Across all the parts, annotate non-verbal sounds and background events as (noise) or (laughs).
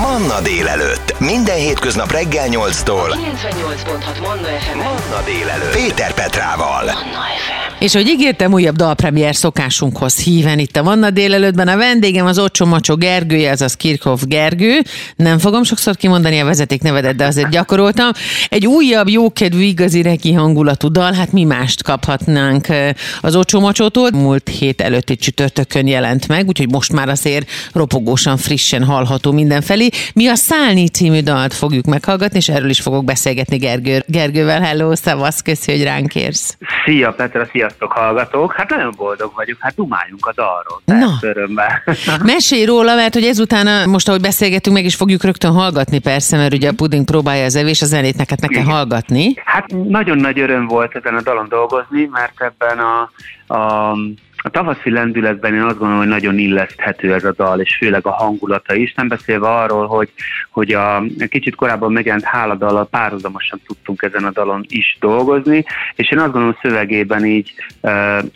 Manna délelőtt. Minden hétköznap reggel 8-tól. 98.6 Manna FM. Manna délelőtt. Péter Petrával. Manna FM. És hogy ígértem, újabb dalpremier szokásunkhoz híven itt a Vanna délelőttben. A vendégem az Ocsó Macsó Gergője, azaz Kirchhoff Gergő. Nem fogom sokszor kimondani a vezeték nevedet, de azért gyakoroltam. Egy újabb, jókedvű, igazi reki hangulatú dal, hát mi mást kaphatnánk eh, az Ocsó Macsótól. Múlt hét előtti csütörtökön jelent meg, úgyhogy most már azért ropogósan, frissen hallható mindenfelé. Mi a Szállni című dalt fogjuk meghallgatni, és erről is fogok beszélgetni Gergő, Gergővel. Hello, szavasz, köszi, hogy ránk érsz. Szia Petra, sziasztok hallgatók! Hát nagyon boldog vagyok, hát dumáljunk a dalról. Na. Örömmel. (laughs) Mesélj róla, mert hogy ezután, most ahogy beszélgetünk, meg is fogjuk rögtön hallgatni persze, mert ugye a puding próbálja az evés, a zenét neked meg kell hallgatni. Hát nagyon nagy öröm volt ezen a dalon dolgozni, mert ebben a, a, a tavaszi lendületben én azt gondolom, hogy nagyon illeszthető ez a dal, és főleg a hangulata is, nem beszélve arról, hogy, hogy a, kicsit korábban megjelent háladallal párhuzamosan tudtunk ezen a dalon is dolgozni, és én azt gondolom szövegében így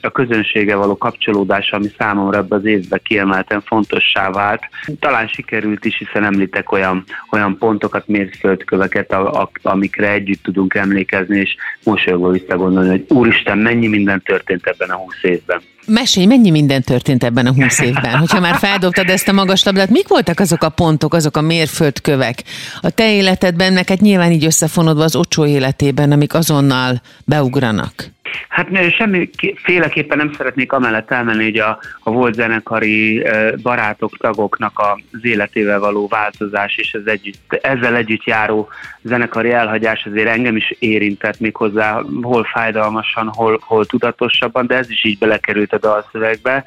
a közönsége való kapcsolódás, ami számomra ebben az évben kiemelten fontossá vált. Talán sikerült is, hiszen említek olyan, olyan pontokat, mérföldköveket, a, a, amikre együtt tudunk emlékezni, és mosolyogva visszagondolni, hogy úristen, mennyi minden történt ebben a húsz évben. Mesélj, mennyi minden történt ebben a húsz évben? Hogyha már feldobtad ezt a magas labdát, mik voltak azok a pontok, azok a mérföldkövek a te életedben, neked nyilván így összefonodva az ocsó életében, amik azonnal beugranak? Hát semmiféleképpen nem szeretnék amellett elmenni, hogy a, a volt zenekari barátok, tagoknak az életével való változás és az együtt, ezzel együtt járó zenekari elhagyás azért engem is érintett még hozzá, hol fájdalmasan, hol, hol tudatosabban, de ez is így belekerült a dalszövegbe,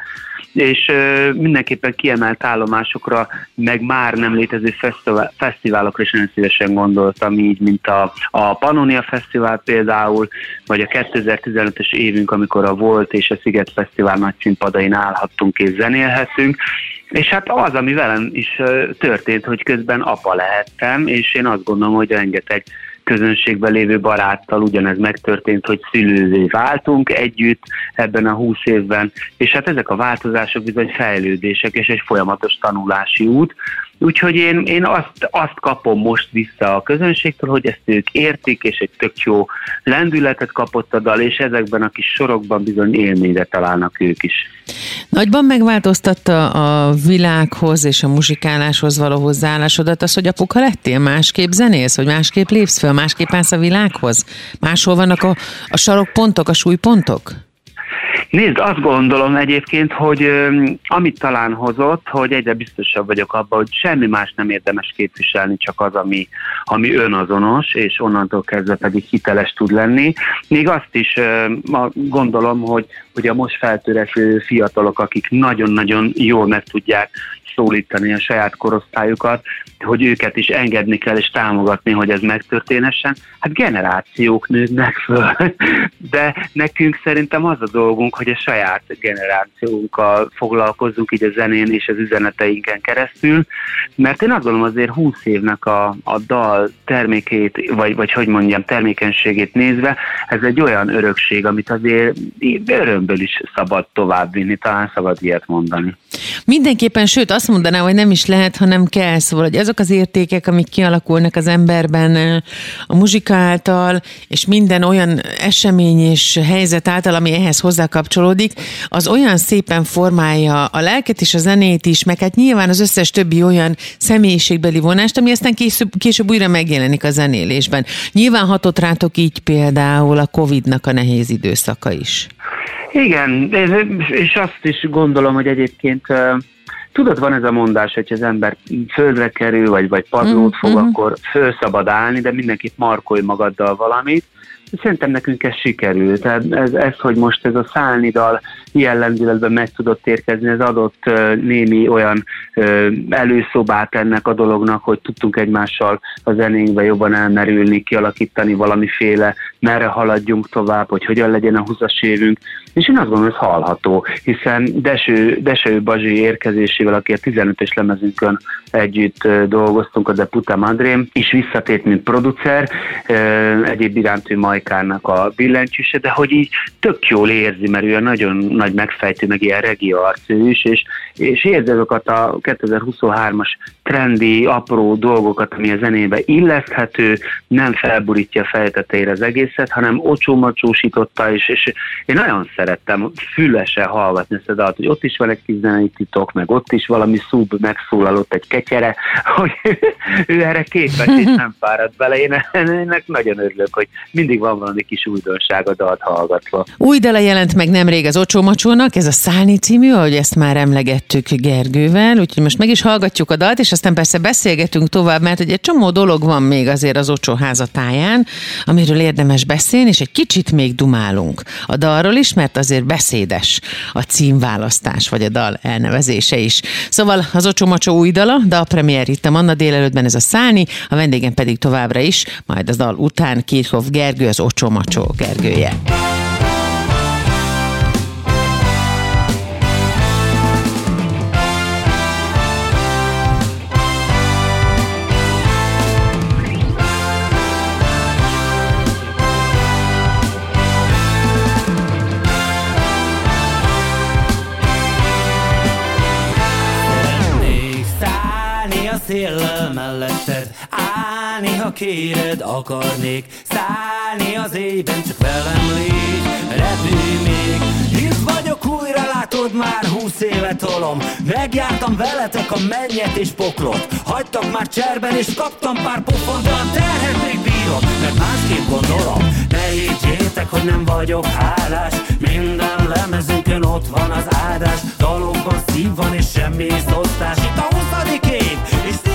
és mindenképpen kiemelt állomásokra, meg már nem létező fesztivál, fesztiválokra is nagyon szívesen gondoltam, így, mint a, a Pannonia Fesztivál például, vagy a 2015-ös évünk, amikor a Volt és a Sziget Fesztivál nagy színpadain állhattunk és zenélhetünk, és hát az, ami velem is történt, hogy közben apa lehettem, és én azt gondolom, hogy rengeteg közönségben lévő baráttal ugyanez megtörtént, hogy szülővé váltunk együtt ebben a húsz évben, és hát ezek a változások bizony fejlődések és egy folyamatos tanulási út, Úgyhogy én, én azt, azt kapom most vissza a közönségtől, hogy ezt ők értik, és egy tök jó lendületet kapott a dal, és ezekben a kis sorokban bizony élményre találnak ők is. Nagyban megváltoztatta a világhoz és a muzsikáláshoz való hozzáállásodat az, hogy apuka lettél, másképp zenélsz, hogy másképp lépsz föl, másképp állsz a világhoz? Máshol vannak a, a sarokpontok, a súlypontok? Nézd, azt gondolom egyébként, hogy amit talán hozott, hogy egyre biztosabb vagyok abban, hogy semmi más nem érdemes képviselni, csak az, ami, ami önazonos, és onnantól kezdve pedig hiteles tud lenni. Még azt is gondolom, hogy, hogy a most feltörekvő fiatalok, akik nagyon-nagyon jól meg tudják szólítani a saját korosztályukat, hogy őket is engedni kell és támogatni, hogy ez megtörténessen. Hát generációk nőnek föl, (laughs) de nekünk szerintem az a dolgunk, hogy a saját generációnkkal foglalkozzunk így a zenén és az üzeneteinken keresztül, mert én azt gondolom azért 20 évnek a, a dal termékét, vagy, vagy hogy mondjam, termékenységét nézve, ez egy olyan örökség, amit azért örömből is szabad továbbvinni, talán szabad ilyet mondani. Mindenképpen, sőt azt mondanám, hogy nem is lehet, hanem kell. Szóval, hogy azok az értékek, amik kialakulnak az emberben a muzsika által, és minden olyan esemény és helyzet által, ami ehhez hozzákapcsolódik, az olyan szépen formálja a lelket és a zenét is, meg hát nyilván az összes többi olyan személyiségbeli vonást, ami aztán később, később újra megjelenik a zenélésben. Nyilván hatott rátok így például a Covid-nak a nehéz időszaka is. Igen, és azt is gondolom, hogy egyébként tudod, van ez a mondás, hogy az ember földre kerül, vagy, vagy padlót fog, Mhm. akkor föl szabad állni, de mindenképp markolj magaddal valamit. Szerintem nekünk ez sikerült. Tehát ez, ez, hogy most ez a szállni dal ilyen lendületben meg tudott érkezni, ez adott némi olyan előszobát ennek a dolognak, hogy tudtunk egymással a zenénkbe jobban elmerülni, kialakítani valamiféle, merre haladjunk tovább, hogy hogyan legyen a 20 évünk. És én azt gondolom, hogy ez hallható, hiszen Deső, Deső Bazsi érkezésével, aki a 15-ös lemezünkön együtt dolgoztunk, a Deputa Madrém, is visszatért, mint producer, egyéb iránt ő Majkának a billentyűse, de hogy így tök jól érzi, mert ő a nagyon nagy megfejtő, meg ilyen regi arc ő is, és, és érzi azokat a 2023-as trendi, apró dolgokat, ami a zenébe illeszthető, nem felburítja fejtetére az egészet, hanem ocsómacsósította, és, és én nagyon szerettem fülese hallgatni ezt a dalt, hogy ott is van egy kis zenei titok, meg ott is valami szub megszólalott egy ketyere, (laughs) hogy ő erre képes, és nem fáradt bele. Én ennek nagyon örülök, hogy mindig van valami kis újdonság a dalt hallgatva. Új dala jelent meg nemrég az Ocsómacsónak, ez a Szálni című, ahogy ezt már emlegettük Gergővel, úgyhogy most meg is hallgatjuk a dalt, és aztán persze beszélgetünk tovább, mert egy csomó dolog van még azért az Ocsó házatáján, amiről érdemes beszélni, és egy kicsit még dumálunk. A dalról is, mert azért beszédes a címválasztás, vagy a dal elnevezése is. Szóval az Ocsómacsó új dala, de a premier itt a Manna délelőttben ez a Szálni, a vendégem pedig továbbra is, majd az dal után Kirchhoff Gergő, az Ocsómacsó Gergője. Kéred, akarnék Szállni az éjben, csak velem légy Repülj még. Itt vagyok újra, látod már húsz éve tolom. Megjártam veletek a mennyet és poklot. Hagytak már cserben és kaptam pár pofont De a terhet még bírom, mert másképp gondolom. Ne higgyétek, hogy nem vagyok hálás. Minden lemezünkön ott van az áldás. Dalokban szív van és semmi osztás Itt a 20. év, és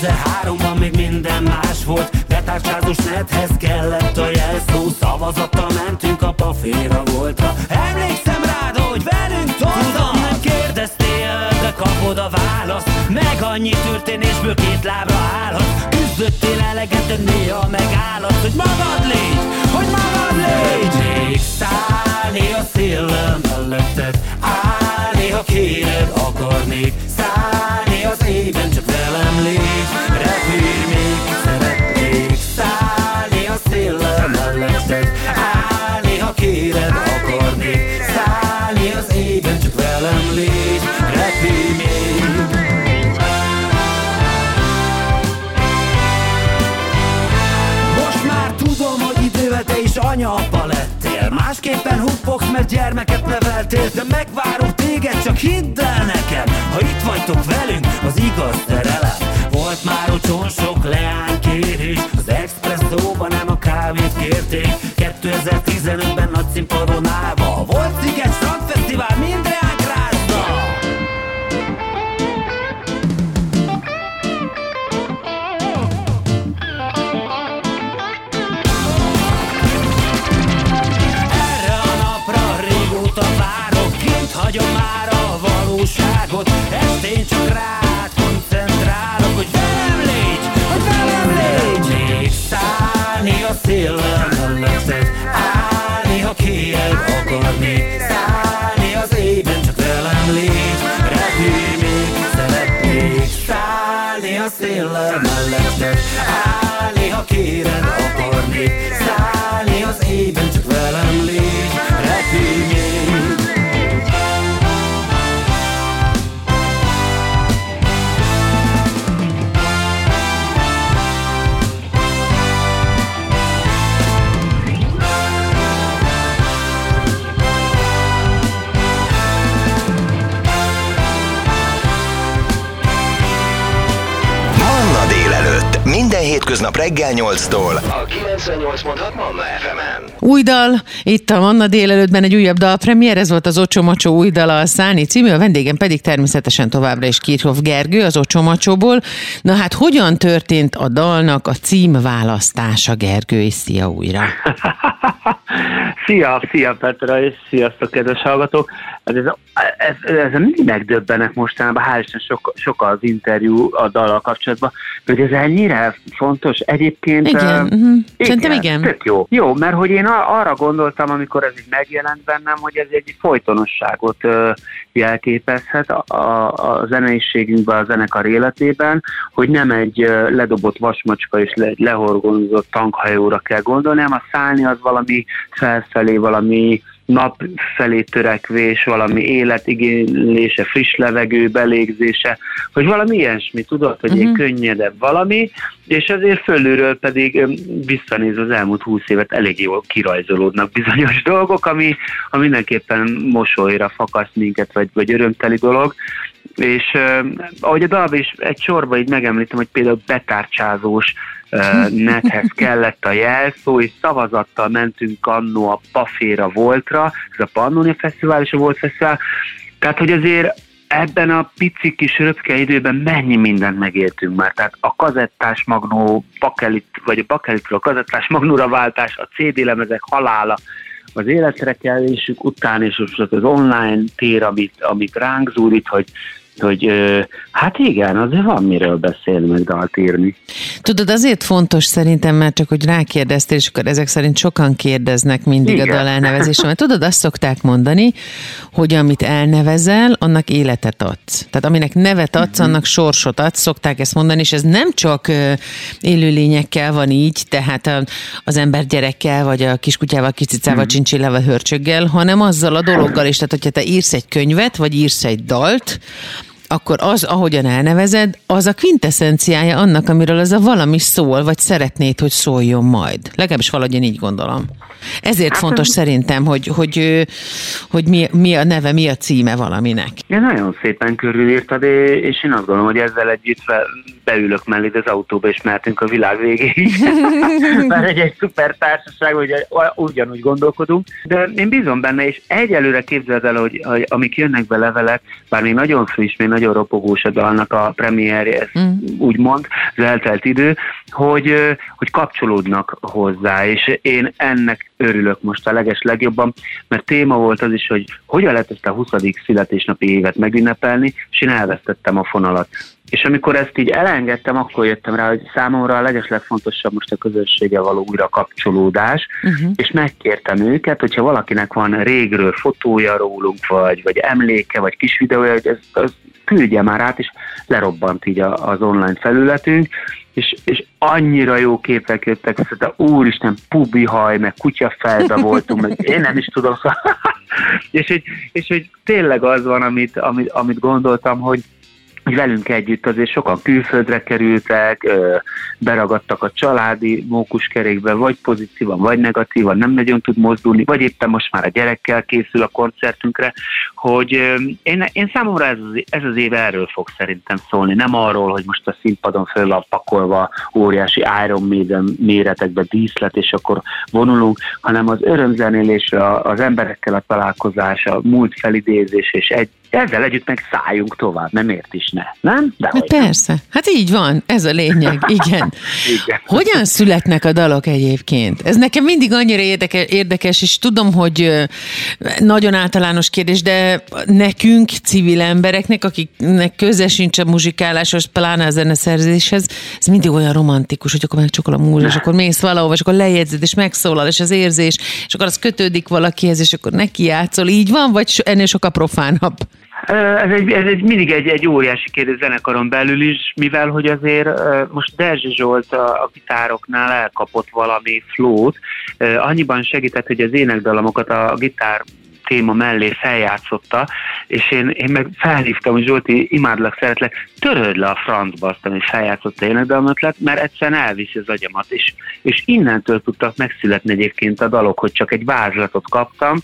2003-ban még minden más volt. Betárcsázós nethez kellett a jelszó. Szavazattal mentünk a paféra voltra Emlékszem rád, hogy velünk toltam. Nem kérdeztél, de kapod a választ. Meg annyi történésből két lábra állhatsz. Küzdöttél eleget, de néha megállatsz Hogy magad légy, hogy magad légy. Még szállni a széllel melletted Állni, ha kéred, akarnék. Szállni az éjben, csak velem légy. Repülj hidd el nekem Ha itt vagytok velünk, az igaz szerelem. Volt már otthon sok leánykérés Az expresszóban nem a kávét kérték. 2015-ben nagy színpadon állva Volt Sziget Strandfesztivál, hétköznap reggel 8-tól. A 98.6 Manna FM-en. Új dal, itt a Manna délelőttben egy újabb dalpremier, ez volt az Ocsomacsó új dala a Száni című, a vendégem pedig természetesen továbbra is Kirchhoff Gergő az Ocsomacsóból. Na hát hogyan történt a dalnak a címválasztása Gergő, és szia újra. (laughs) Szia, szia Petra, és sziasztok, kedves hallgatók! Ez, ez, ez, ez mindig megdöbbenek mostanában, hál' Isten sok, sok az interjú a dallal kapcsolatban, hogy ez ennyire fontos. Egyébként... Igen, uh, mhm. Szerintem igen. Tök jó. Jó, mert hogy én arra gondoltam, amikor ez így megjelent bennem, hogy ez egy folytonosságot uh, jelképezhet a, a, a zeneiségünkben, a zenekar életében, hogy nem egy uh, ledobott vasmacska és le, lehorgonzott tankhajóra kell gondolni, hanem a szállni az valami felfelé, valami nap felé törekvés, valami életigénylése, friss levegő belégzése, hogy valami ilyesmi, tudod, hogy uh-huh. egy könnyedebb valami, és azért fölülről pedig visszanéz az elmúlt húsz évet, elég jól kirajzolódnak bizonyos (laughs) dolgok, ami, ami mindenképpen mosolyra fakaszt minket, vagy, vagy örömteli dolog, és uh, ahogy a dalban is egy sorba így megemlítem, hogy például betárcsázós nethez kellett a jelszó, és szavazattal mentünk annó a Paféra Voltra, ez a Pannonia Fesztivál és a Volt Fesztivál, tehát hogy azért ebben a pici kis röpke időben mennyi mindent megéltünk már. Tehát a kazettás magnó, bakelit, vagy a bakelitről a kazettás magnóra váltás, a CD lemezek halála, az életre kellésük után, és az online tér, amit, amit ránk zúrít, hogy hogy hát igen, azért van miről beszélni, meg dalt írni. Tudod, azért fontos szerintem, mert csak hogy rákérdeztél, és akkor ezek szerint sokan kérdeznek mindig igen. a dal elnevezésre, mert tudod, azt szokták mondani, hogy amit elnevezel, annak életet adsz. Tehát aminek nevet adsz, uh-huh. annak sorsot adsz, szokták ezt mondani, és ez nem csak élőlényekkel van így, tehát az ember gyerekkel, vagy a kiskutyával, kicicával, uh-huh. csincsillával, hörcsöggel, hanem azzal a dologgal is. Tehát, hogyha te írsz egy könyvet, vagy írsz egy dalt, akkor az, ahogyan elnevezed, az a quintessenciája annak, amiről az a valami szól, vagy szeretnéd, hogy szóljon majd. Legalábbis valahogy én így gondolom. Ezért hát, fontos szerintem, hogy, hogy, hogy mi, mi a neve, mi a címe valaminek. Ja, nagyon szépen körülírtad, és én azt gondolom, hogy ezzel együtt beülök mellé az autóba, és mehetünk a világ végéig. (laughs) Mert egy, egy szuper társaság, hogy ugyanúgy gondolkodunk. De én bízom benne, és egyelőre képzeld el, hogy, hogy amik jönnek be levelek, bár még nagyon friss, még nagyon ropogós a dalnak a premierje, ezt mm. úgymond, az eltelt idő, hogy, hogy kapcsolódnak hozzá, és én ennek örülök most a leges legjobban, mert téma volt az is, hogy hogyan lehet ezt a 20. születésnapi évet megünnepelni, és én elvesztettem a fonalat. És amikor ezt így elengedtem, akkor jöttem rá, hogy számomra a leges legfontosabb most a közössége való újra kapcsolódás, uh-huh. és megkértem őket, hogyha valakinek van régről fotója rólunk, vagy, vagy emléke, vagy kis videója, hogy ezt, az küldje már át, és lerobbant így az online felületünk, és, és annyira jó képek jöttek, hogy úristen, pubi haj, meg kutyafejbe voltunk, meg én nem is tudom, szóval, (laughs) és, hogy, és hogy tényleg az van, amit, amit, amit gondoltam, hogy velünk együtt azért sokan külföldre kerültek, beragadtak a családi mókuskerékbe, vagy pozitívan, vagy negatívan, nem nagyon tud mozdulni, vagy éppen most már a gyerekkel készül a koncertünkre, hogy én, én számomra ez az, ez az év erről fog szerintem szólni, nem arról, hogy most a színpadon föl van pakolva óriási Iron Maiden méretekbe díszlet, és akkor vonulunk, hanem az örömzenélés, az emberekkel a találkozás, a múlt felidézés, és egy, ezzel együtt meg szálljunk tovább, nem ért is ne, nem? De hát persze, hát így van, ez a lényeg, (laughs) igen. igen. Hogyan születnek a dalok egyébként? Ez nekem mindig annyira érdekes, érdekes, és tudom, hogy nagyon általános kérdés, de nekünk, civil embereknek, akiknek köze sincs a muzsikáláshoz, pláne a zeneszerzéshez, ez mindig olyan romantikus, hogy akkor megcsokol a múzsa, és akkor mész valahova, és akkor lejegyzed, és megszólal, és az érzés, és akkor az kötődik valakihez, és akkor neki játszol. Így van, vagy ennél sokkal profánabb? Ez, egy, ez egy, mindig egy, egy óriási kérdés zenekaron belül is, mivel hogy azért most Derzsi Zsolt a, a gitároknál elkapott valami flót, annyiban segített, hogy az énekdalamokat a gitár téma mellé feljátszotta, és én, én meg felhívtam, hogy Zsolti, imádlak, szeretlek, töröd le a francba azt, amit feljátszott énekdalmat lett, mert egyszerűen elviszi az agyamat, és, és innentől tudtak megszületni egyébként a dalok, hogy csak egy vázlatot kaptam,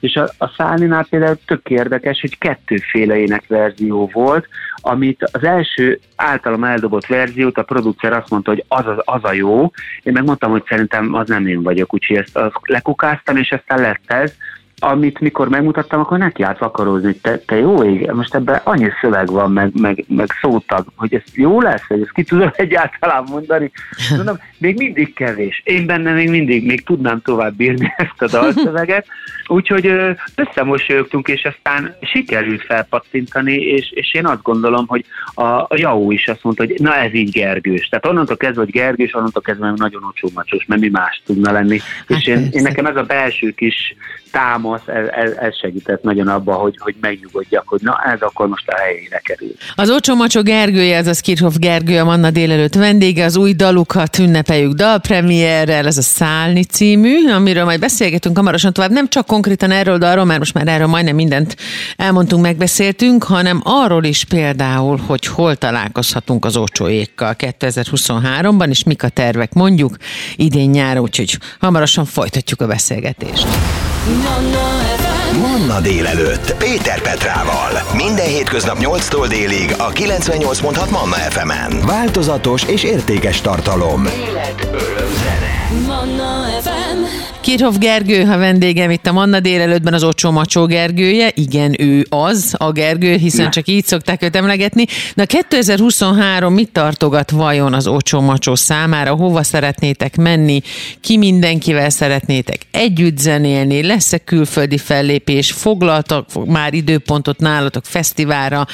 és a, a Szálinál például tök érdekes, hogy kettőféle énekverzió volt, amit az első általam eldobott verziót a producer azt mondta, hogy az, az, az a jó, én megmondtam, hogy szerintem az nem én vagyok, úgyhogy ezt azt lekukáztam, és aztán lett ez, amit mikor megmutattam, akkor neki állt vakarózni, hogy te, te jó ég, most ebben annyi szöveg van, meg, meg, meg szótag, hogy ez jó lesz, hogy ezt ki tudom (laughs) egyáltalán mondani. Mondom, még mindig kevés. Én benne még mindig, még tudnám tovább bírni (laughs) ezt a dalszöveget. Úgyhogy összemosolyogtunk, és aztán sikerült felpattintani, és, és én azt gondolom, hogy a, a Jau is azt mondta, hogy na ez így Gergős. Tehát onnantól kezdve, hogy Gergős, onnantól kezdve nagyon ocsó mert mi más tudna lenni. Hát és én, én nekem ez a belső kis támog támasz, ez, ez, ez segített nagyon abba, hogy, hogy megnyugodjak, hogy na ez akkor most a helyére kerül. Az Ocsó Macsó Gergője, ez a Kirchhoff Gergő, a Manna délelőtt vendége, az új dalukat ünnepeljük dalpremierrel, ez a Szálni című, amiről majd beszélgetünk hamarosan tovább, nem csak konkrétan erről dalról, mert most már erről majdnem mindent elmondtunk, megbeszéltünk, hanem arról is például, hogy hol találkozhatunk az Ocsóékkal 2023-ban, és mik a tervek mondjuk idén nyár, úgyhogy hamarosan folytatjuk a beszélgetést. Manna délelőtt Péter Petrával. Minden hétköznap 8-tól délig a 98.6 Manna FM-en. Változatos és értékes tartalom. Élet, öröm. Manna FM. Kirchhoff Gergő, a vendégem itt a Manna délelőttben az Ocsó Macsó Gergője. Igen, ő az, a Gergő, hiszen csak így szokták őt emlegetni. Na 2023 mit tartogat vajon az Ocsó Macsó számára? Hova szeretnétek menni? Ki mindenkivel szeretnétek együtt zenélni? Lesz-e külföldi fellépés? Foglaltak már időpontot nálatok fesztiválra?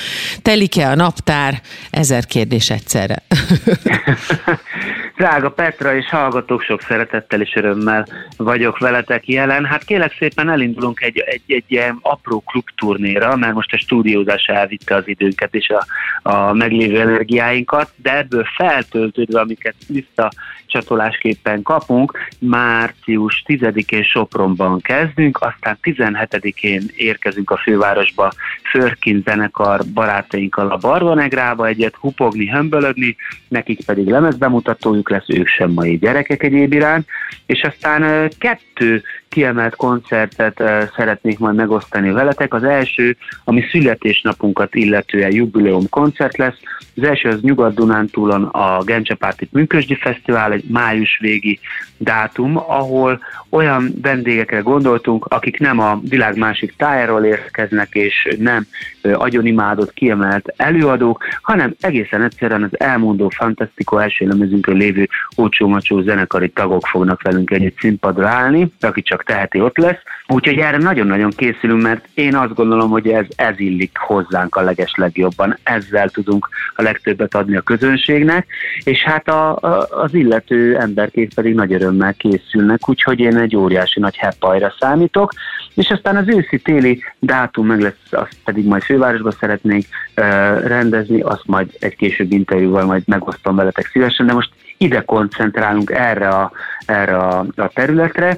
Telik-e a naptár? Ezer kérdés egyszerre. (laughs) Drága Petra és hallgatók, sok szeretettel és örömmel vagyok veletek jelen. Hát kélek szépen elindulunk egy, egy, egy ilyen apró klubturnéra, mert most a stúdiózás elvitte az időnket és a, a meglévő energiáinkat, de ebből feltöltődve, amiket vissza csatolásképpen kapunk, március 10-én Sopronban kezdünk, aztán 17-én érkezünk a fővárosba Förkin zenekar barátainkkal a Barvanegrába egyet hupogni, hömbölödni, nekik pedig lemezbemutatójuk lesz, ők sem mai gyerekek egyéb iránt, és aztán kettő kiemelt koncertet szeretnék majd megosztani veletek. Az első, ami születésnapunkat illetően jubileum koncert lesz. Az első az Nyugat-Dunántúlon a Gencsepárti Műkösdi Fesztivál, egy május végi dátum, ahol olyan vendégekre gondoltunk, akik nem a világ másik tájáról érkeznek, és nem agyonimádott kiemelt előadók, hanem egészen egyszerűen az elmondó fantasztikó első lemezünkön lévő ócsó zenekari tagok fognak velünk együtt színpadra állni, aki csak teheti, ott lesz. Úgyhogy erre nagyon-nagyon készülünk, mert én azt gondolom, hogy ez, ez illik hozzánk a leges legjobban. Ezzel tudunk a legtöbbet adni a közönségnek, és hát a, a, az illető emberkék pedig nagy örömmel készülnek, úgyhogy én egy óriási nagy heppajra számítok, és aztán az őszi-téli dátum meg lesz, azt pedig majd fővárosba szeretnénk uh, rendezni, azt majd egy később interjúval majd megosztom veletek szívesen, de most ide koncentrálunk erre a, erre a, a területre,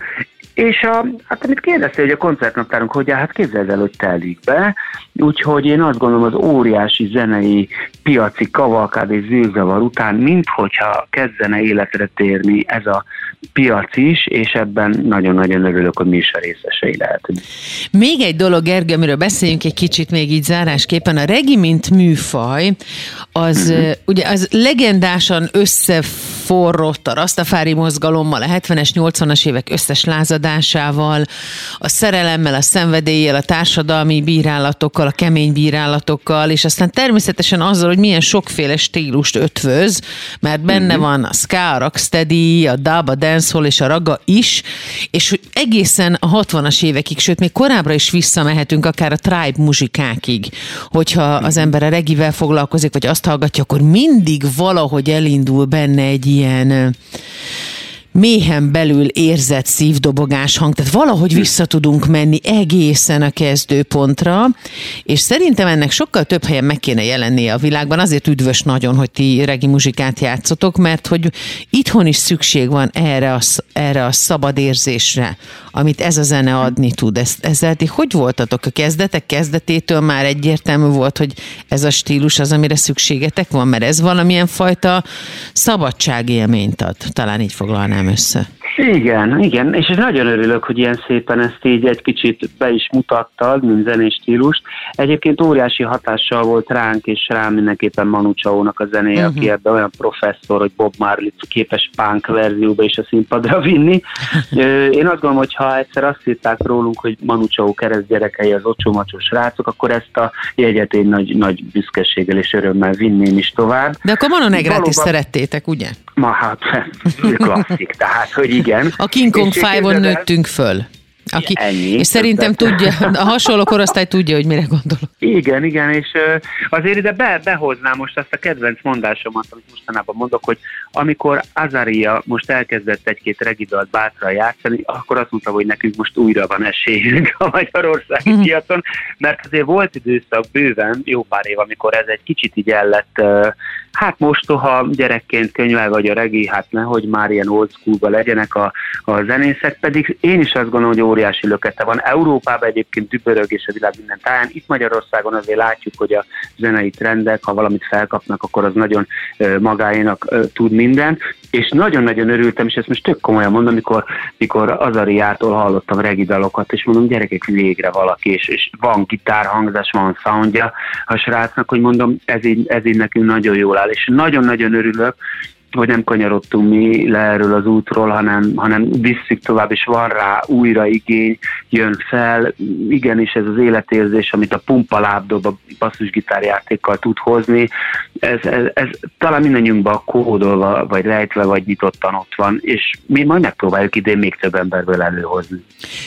és a, hát amit kérdeztél, hogy a koncertnaptárunk hogy áll, hát képzeld el, hogy telik be, úgyhogy én azt gondolom az óriási zenei piaci kavalkád és zűrzavar után, minthogyha kezdene életre térni ez a piac is, és ebben nagyon-nagyon örülök, hogy mi is a részesei lehetünk. Még egy dolog, Gergő, amiről beszéljünk egy kicsit még így zárásképpen. A regi, mint műfaj, az uh-huh. ugye az legendásan összeforrott a Rastafári mozgalommal, a 70-es, 80-as évek összes lázadásával, a szerelemmel, a szenvedéllyel, a társadalmi bírálatokkal, a kemény bírálatokkal, és aztán természetesen azzal, hogy milyen sokféle stílust ötvöz, mert benne uh-huh. van a ska, a rocksteady, a dub, a dancehall és a raga is, és hogy egészen a 60-as évekig, sőt még korábbra is visszamehetünk, akár a tribe muzsikákig, hogyha az ember a regivel foglalkozik, vagy azt hallgatja, akkor mindig valahogy elindul benne egy ilyen méhen belül érzett szívdobogás hang, tehát valahogy vissza tudunk menni egészen a kezdőpontra, és szerintem ennek sokkal több helyen meg kéne jelennie a világban, azért üdvös nagyon, hogy ti regi muzsikát játszotok, mert hogy itthon is szükség van erre a, erre a szabad érzésre, amit ez a zene adni tud. Ez, ezzel ti hogy voltatok a kezdetek? Kezdetétől már egyértelmű volt, hogy ez a stílus az, amire szükségetek van, mert ez valamilyen fajta szabadságélményt ad. Talán így foglalnám messze. Igen, igen, és nagyon örülök, hogy ilyen szépen ezt így egy kicsit be is mutattad, mint zenés stílust. Egyébként óriási hatással volt ránk, és rám mindenképpen Manu Chao-nak a zenéje, uh-huh. aki ebben olyan professzor, hogy Bob Marley képes punk verzióba is a színpadra vinni. (laughs) Én azt gondolom, hogy ha egyszer azt írták rólunk, hogy Manu Chao kereszt gyerekei az ocsomacsos srácok, akkor ezt a jegyet én nagy, nagy büszkeséggel és örömmel vinném is tovább. De akkor Manu Negrát is szerettétek, ugye? Ma hát klasszik, tehát hogy igen. A King Kong Five-on nőttünk föl. Aki, Ennyi. és szerintem tudja, a hasonló korosztály tudja, hogy mire gondolok. Igen, igen, és azért ide be, behoznám most azt a kedvenc mondásomat, amit mostanában mondok, hogy amikor Azaria most elkezdett egy-két regidalt bátran játszani, akkor azt mondta, hogy nekünk most újra van esélyünk a magyarországi Mhm. piacon, mert azért volt időszak bőven, jó pár év, amikor ez egy kicsit így el lett, hát mostoha gyerekként könyvel vagy a regi, hát nehogy már ilyen old schoolba legyenek a, a zenészek, pedig én is azt gondolom, hogy óriási lökete van. Európában egyébként dübörög és a világ minden táján. Itt Magyarországon azért látjuk, hogy a zenei trendek, ha valamit felkapnak, akkor az nagyon magáénak tud minden. És nagyon-nagyon örültem, és ezt most tök komolyan mondom, amikor, mikor Azariától hallottam regidalokat, és mondom, gyerekek, végre valaki, és, és van gitárhangzás, van soundja a srácnak, hogy mondom, ez így, ez így nekünk nagyon jól áll, és nagyon-nagyon örülök, hogy nem kanyarodtunk mi le erről az útról, hanem, hanem visszük tovább, és van rá újra igény, jön fel. Igenis ez az életérzés, amit a pumpa lábdob a basszusgitárjátékkal tud hozni, ez, ez, ez talán mindannyiunkban kódolva, vagy rejtve, vagy nyitottan ott van, és mi majd megpróbáljuk idén még több emberből előhozni.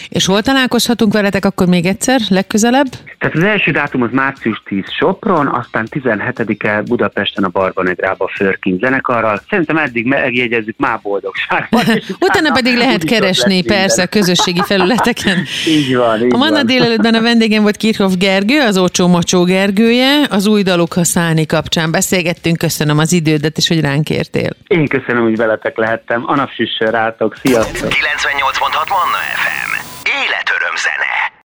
És hol találkozhatunk veletek akkor még egyszer, legközelebb? Tehát az első dátum az március 10 Sopron, aztán 17-e Budapesten a Barbanegrában a Förkin zenekarral. Szerintem eddig megjegyezzük már boldogságban. (laughs) Utána pedig lehet keresni persze a közösségi felületeken. (laughs) Így van, így A Manna délelőttben a vendégem volt Kirchhoff Gergő, az Ócsó Macsó Gergője, az új daluk használni kapcsán beszélgettünk, köszönöm az idődet, és hogy ránk értél. Én köszönöm, hogy veletek lehettem. A napsüssel rátok. Sziasztok! 98.6 Manna FM. Életöröm zene.